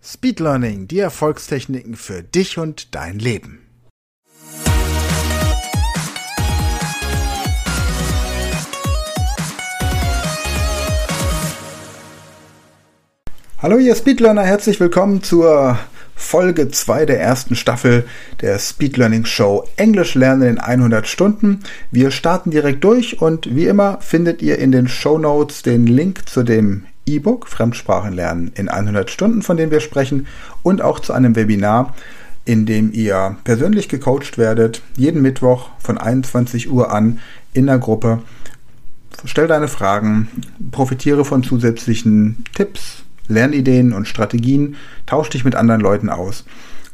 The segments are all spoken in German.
Speed Learning, die Erfolgstechniken für dich und dein Leben. Hallo ihr Speedlearner, herzlich willkommen zur Folge 2 der ersten Staffel der Speed Learning Show Englisch lernen in 100 Stunden. Wir starten direkt durch und wie immer findet ihr in den Show Notes den Link zu dem E-Book Fremdsprachen lernen in 100 Stunden, von dem wir sprechen, und auch zu einem Webinar, in dem ihr persönlich gecoacht werdet, jeden Mittwoch von 21 Uhr an in der Gruppe. Stell deine Fragen, profitiere von zusätzlichen Tipps, Lernideen und Strategien, tausch dich mit anderen Leuten aus.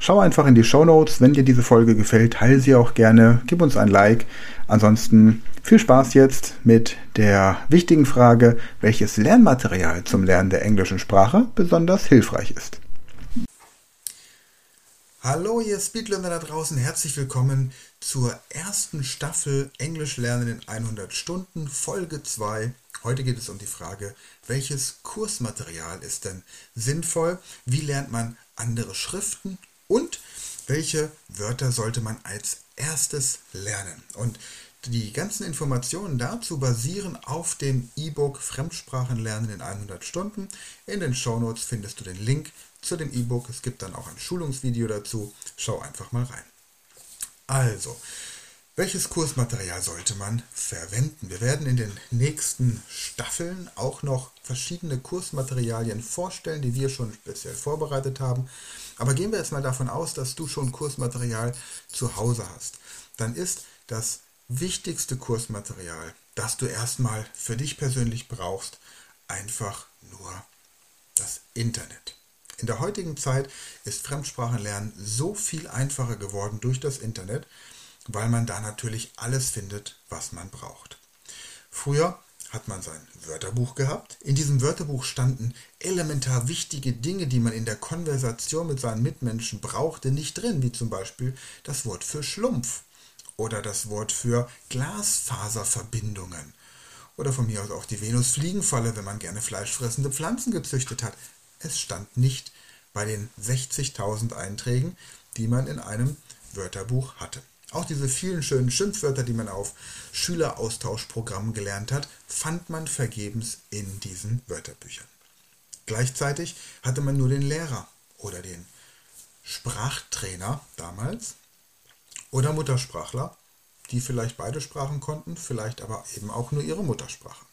Schau einfach in die Show Notes. Wenn dir diese Folge gefällt, teile sie auch gerne. Gib uns ein Like. Ansonsten viel Spaß jetzt mit der wichtigen Frage, welches Lernmaterial zum Lernen der englischen Sprache besonders hilfreich ist. Hallo, ihr Speedlearner da draußen. Herzlich willkommen zur ersten Staffel Englisch lernen in 100 Stunden, Folge 2. Heute geht es um die Frage, welches Kursmaterial ist denn sinnvoll? Wie lernt man andere Schriften und welche Wörter sollte man als erstes lernen. Und die ganzen Informationen dazu basieren auf dem E-Book Fremdsprachen lernen in 100 Stunden. In den Show Notes findest du den Link zu dem E-Book. Es gibt dann auch ein Schulungsvideo dazu. Schau einfach mal rein. Also, welches Kursmaterial sollte man verwenden? Wir werden in den nächsten Staffeln auch noch verschiedene Kursmaterialien vorstellen, die wir schon speziell vorbereitet haben. Aber gehen wir jetzt mal davon aus, dass du schon Kursmaterial zu Hause hast. Dann ist das wichtigste Kursmaterial, das du erstmal für dich persönlich brauchst, einfach nur das Internet. In der heutigen Zeit ist Fremdsprachenlernen so viel einfacher geworden durch das Internet, weil man da natürlich alles findet, was man braucht. Früher hat man sein Wörterbuch gehabt. In diesem Wörterbuch standen elementar wichtige Dinge, die man in der Konversation mit seinen Mitmenschen brauchte, nicht drin, wie zum Beispiel das Wort für Schlumpf oder das Wort für Glasfaserverbindungen oder von mir aus auch die Venusfliegenfalle, wenn man gerne fleischfressende Pflanzen gezüchtet hat. Es stand nicht bei den 60.000 Einträgen, die man in einem Wörterbuch hatte. Auch diese vielen schönen Schimpfwörter, die man auf Schüleraustauschprogrammen gelernt hat, fand man vergebens in diesen Wörterbüchern. Gleichzeitig hatte man nur den Lehrer oder den Sprachtrainer damals oder Muttersprachler, die vielleicht beide Sprachen konnten, vielleicht aber eben auch nur ihre Muttersprache.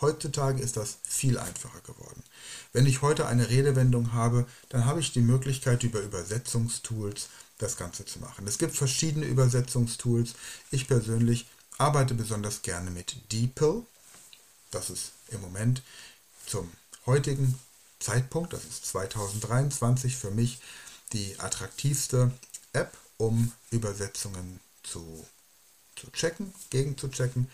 Heutzutage ist das viel einfacher geworden. Wenn ich heute eine Redewendung habe, dann habe ich die Möglichkeit über Übersetzungstools das Ganze zu machen. Es gibt verschiedene Übersetzungstools. Ich persönlich arbeite besonders gerne mit DeepL. Das ist im Moment zum heutigen Zeitpunkt, das ist 2023, für mich die attraktivste App, um Übersetzungen zu, zu checken, gegen zu checken.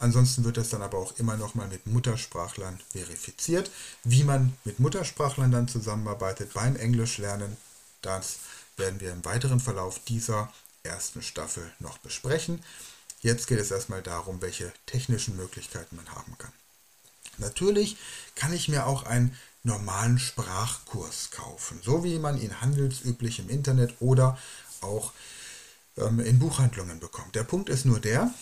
Ansonsten wird das dann aber auch immer noch mal mit Muttersprachlern verifiziert. Wie man mit Muttersprachlern dann zusammenarbeitet beim Englisch lernen, das werden wir im weiteren Verlauf dieser ersten Staffel noch besprechen. Jetzt geht es erstmal darum, welche technischen Möglichkeiten man haben kann. Natürlich kann ich mir auch einen normalen Sprachkurs kaufen, so wie man ihn handelsüblich im Internet oder auch ähm, in Buchhandlungen bekommt. Der Punkt ist nur der,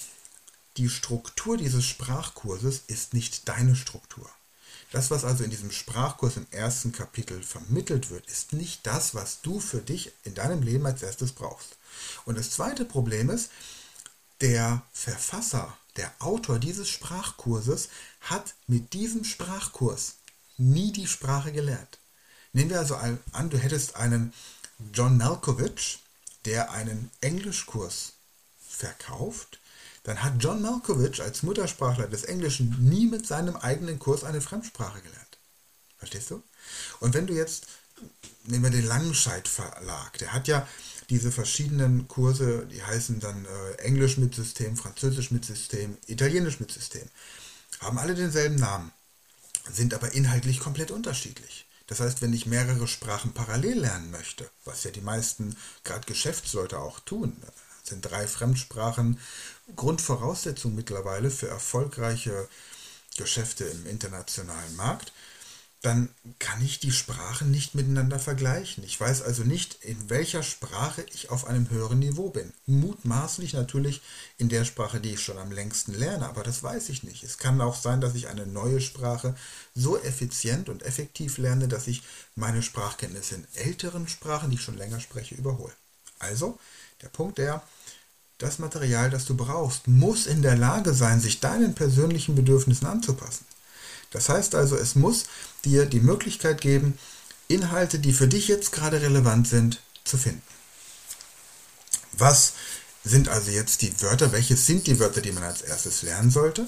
die Struktur dieses Sprachkurses ist nicht deine Struktur. Das, was also in diesem Sprachkurs im ersten Kapitel vermittelt wird, ist nicht das, was du für dich in deinem Leben als erstes brauchst. Und das zweite Problem ist, der Verfasser, der Autor dieses Sprachkurses hat mit diesem Sprachkurs nie die Sprache gelernt. Nehmen wir also an, du hättest einen John Malkovich, der einen Englischkurs verkauft, dann hat John Malkovich als Muttersprachler des Englischen nie mit seinem eigenen Kurs eine Fremdsprache gelernt. Verstehst du? Und wenn du jetzt nehmen wir den Langenscheidt Verlag. Der hat ja diese verschiedenen Kurse, die heißen dann äh, Englisch mit System, Französisch mit System, Italienisch mit System. Haben alle denselben Namen, sind aber inhaltlich komplett unterschiedlich. Das heißt, wenn ich mehrere Sprachen parallel lernen möchte, was ja die meisten, gerade Geschäftsleute auch tun, sind drei Fremdsprachen Grundvoraussetzung mittlerweile für erfolgreiche Geschäfte im internationalen Markt, dann kann ich die Sprachen nicht miteinander vergleichen. Ich weiß also nicht, in welcher Sprache ich auf einem höheren Niveau bin. Mutmaßlich natürlich in der Sprache, die ich schon am längsten lerne, aber das weiß ich nicht. Es kann auch sein, dass ich eine neue Sprache so effizient und effektiv lerne, dass ich meine Sprachkenntnisse in älteren Sprachen, die ich schon länger spreche, überhole. Also, der Punkt der, das Material, das du brauchst, muss in der Lage sein, sich deinen persönlichen Bedürfnissen anzupassen. Das heißt also, es muss dir die Möglichkeit geben, Inhalte, die für dich jetzt gerade relevant sind, zu finden. Was sind also jetzt die Wörter? Welche sind die Wörter, die man als erstes lernen sollte?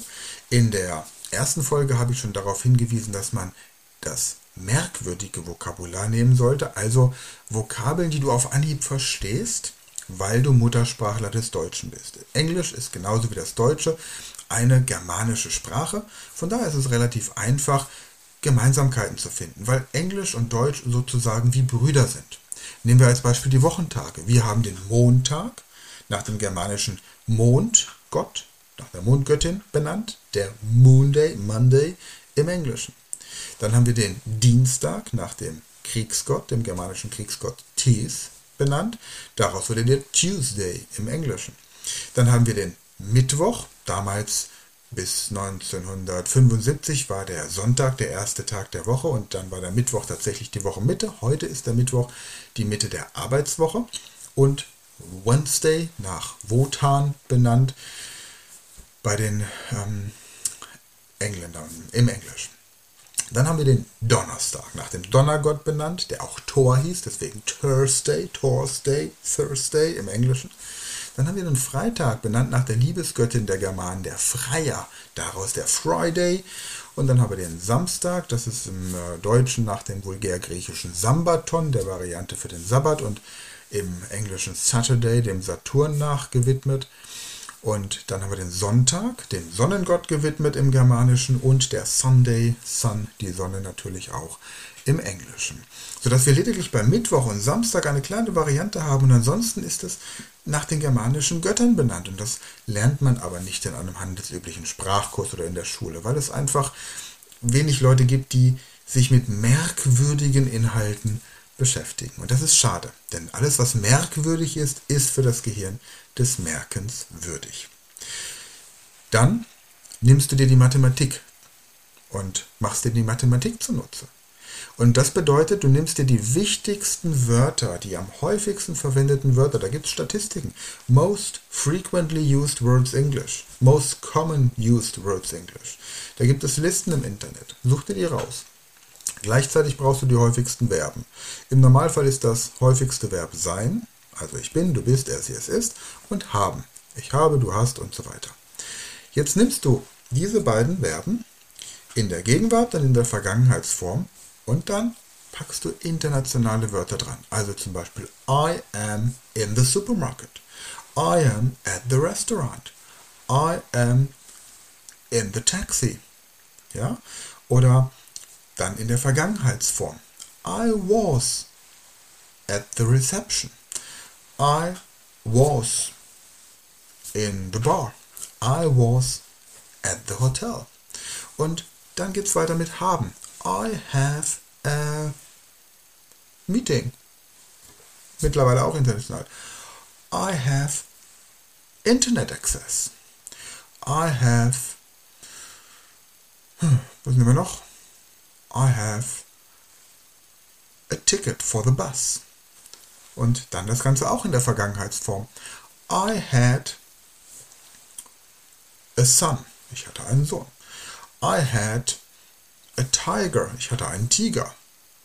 In der ersten Folge habe ich schon darauf hingewiesen, dass man das merkwürdige Vokabular nehmen sollte, also Vokabeln, die du auf Anhieb verstehst, weil du Muttersprachler des Deutschen bist. Englisch ist genauso wie das Deutsche eine germanische Sprache. Von daher ist es relativ einfach, Gemeinsamkeiten zu finden, weil Englisch und Deutsch sozusagen wie Brüder sind. Nehmen wir als Beispiel die Wochentage. Wir haben den Montag nach dem germanischen Mondgott, nach der Mondgöttin benannt, der Moonday, Monday im Englischen. Dann haben wir den Dienstag nach dem Kriegsgott, dem germanischen Kriegsgott Tis benannt. Daraus wurde der Tuesday im Englischen. Dann haben wir den Mittwoch, damals bis 1975 war der Sonntag der erste Tag der Woche und dann war der Mittwoch tatsächlich die Wochenmitte. Heute ist der Mittwoch die Mitte der Arbeitswoche und Wednesday nach Wotan benannt bei den ähm, Engländern im Englischen. Dann haben wir den Donnerstag nach dem Donnergott benannt, der auch Thor hieß, deswegen Thursday, Thursday, Thursday im Englischen. Dann haben wir den Freitag benannt nach der Liebesgöttin der Germanen, der Freier, daraus der Friday. Und dann haben wir den Samstag, das ist im äh, Deutschen nach dem vulgärgriechischen Sambaton, der Variante für den Sabbat und im englischen Saturday, dem Saturn nachgewidmet. Und dann haben wir den Sonntag, dem Sonnengott gewidmet im Germanischen und der Sunday, Sun, die Sonne natürlich auch im Englischen. Sodass wir lediglich bei Mittwoch und Samstag eine kleine Variante haben und ansonsten ist es nach den germanischen Göttern benannt. Und das lernt man aber nicht in einem handelsüblichen Sprachkurs oder in der Schule, weil es einfach wenig Leute gibt, die sich mit merkwürdigen Inhalten beschäftigen. Und das ist schade, denn alles, was merkwürdig ist, ist für das Gehirn des Merkens würdig. Dann nimmst du dir die Mathematik und machst dir die Mathematik zunutze. Und das bedeutet, du nimmst dir die wichtigsten Wörter, die am häufigsten verwendeten Wörter, da gibt es Statistiken. Most frequently used words English. Most common used words English. Da gibt es Listen im Internet. Such dir die raus. Gleichzeitig brauchst du die häufigsten Verben. Im Normalfall ist das häufigste Verb sein, also ich bin, du bist, er, sie, es ist, und haben. Ich habe, du hast und so weiter. Jetzt nimmst du diese beiden Verben in der Gegenwart, dann in der Vergangenheitsform und dann packst du internationale Wörter dran. Also zum Beispiel I am in the supermarket. I am at the restaurant. I am in the taxi. Ja? Oder dann in der Vergangenheitsform. I was at the reception. I was in the bar. I was at the hotel. Und dann geht es weiter mit haben. I have a meeting. Mittlerweile auch international. I have Internet Access. I have. Hm, was nehmen wir noch? I have a ticket for the bus. Und dann das Ganze auch in der Vergangenheitsform. I had a son. Ich hatte einen Sohn. I had a tiger. Ich hatte einen Tiger.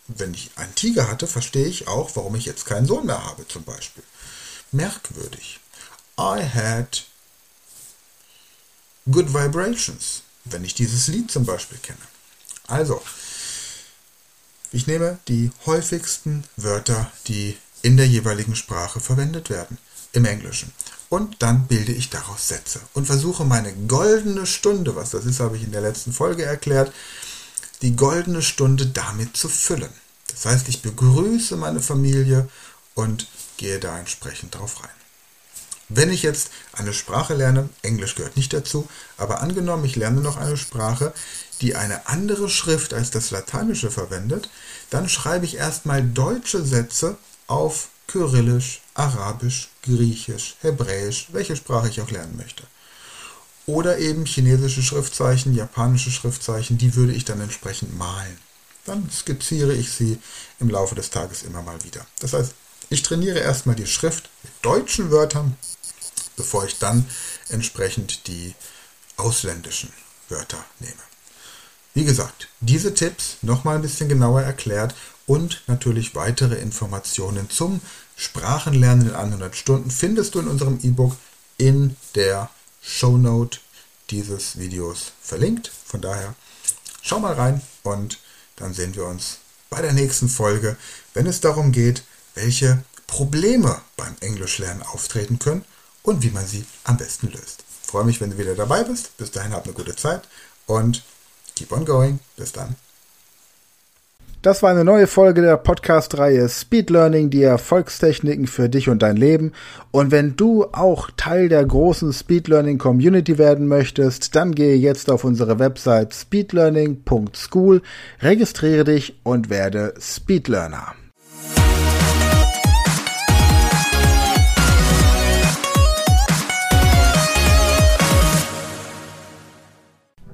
Wenn ich einen Tiger hatte, verstehe ich auch, warum ich jetzt keinen Sohn mehr habe, zum Beispiel. Merkwürdig. I had good vibrations, wenn ich dieses Lied zum Beispiel kenne. Also, Ich nehme die häufigsten Wörter, die in der jeweiligen Sprache verwendet werden, im Englischen. Und dann bilde ich daraus Sätze und versuche meine goldene Stunde, was das ist, habe ich in der letzten Folge erklärt, die goldene Stunde damit zu füllen. Das heißt, ich begrüße meine Familie und gehe da entsprechend drauf rein. Wenn ich jetzt eine Sprache lerne, Englisch gehört nicht dazu, aber angenommen, ich lerne noch eine Sprache, die eine andere Schrift als das Lateinische verwendet, dann schreibe ich erstmal deutsche Sätze auf Kyrillisch, Arabisch, Griechisch, Hebräisch, welche Sprache ich auch lernen möchte. Oder eben chinesische Schriftzeichen, japanische Schriftzeichen, die würde ich dann entsprechend malen. Dann skizziere ich sie im Laufe des Tages immer mal wieder. Das heißt, ich trainiere erstmal die Schrift mit deutschen Wörtern, bevor ich dann entsprechend die ausländischen Wörter nehme. Wie gesagt, diese Tipps nochmal ein bisschen genauer erklärt und natürlich weitere Informationen zum Sprachenlernen in 100 Stunden findest du in unserem E-Book in der Shownote dieses Videos verlinkt. Von daher schau mal rein und dann sehen wir uns bei der nächsten Folge, wenn es darum geht, welche Probleme beim Englischlernen auftreten können und wie man sie am besten löst. Ich freue mich, wenn du wieder dabei bist. Bis dahin habt eine gute Zeit und keep on going. Bis dann. Das war eine neue Folge der Podcast-Reihe Speed Learning, die Erfolgstechniken für dich und dein Leben. Und wenn du auch Teil der großen Speed Learning Community werden möchtest, dann gehe jetzt auf unsere Website speedlearning.school, registriere dich und werde Speedlearner.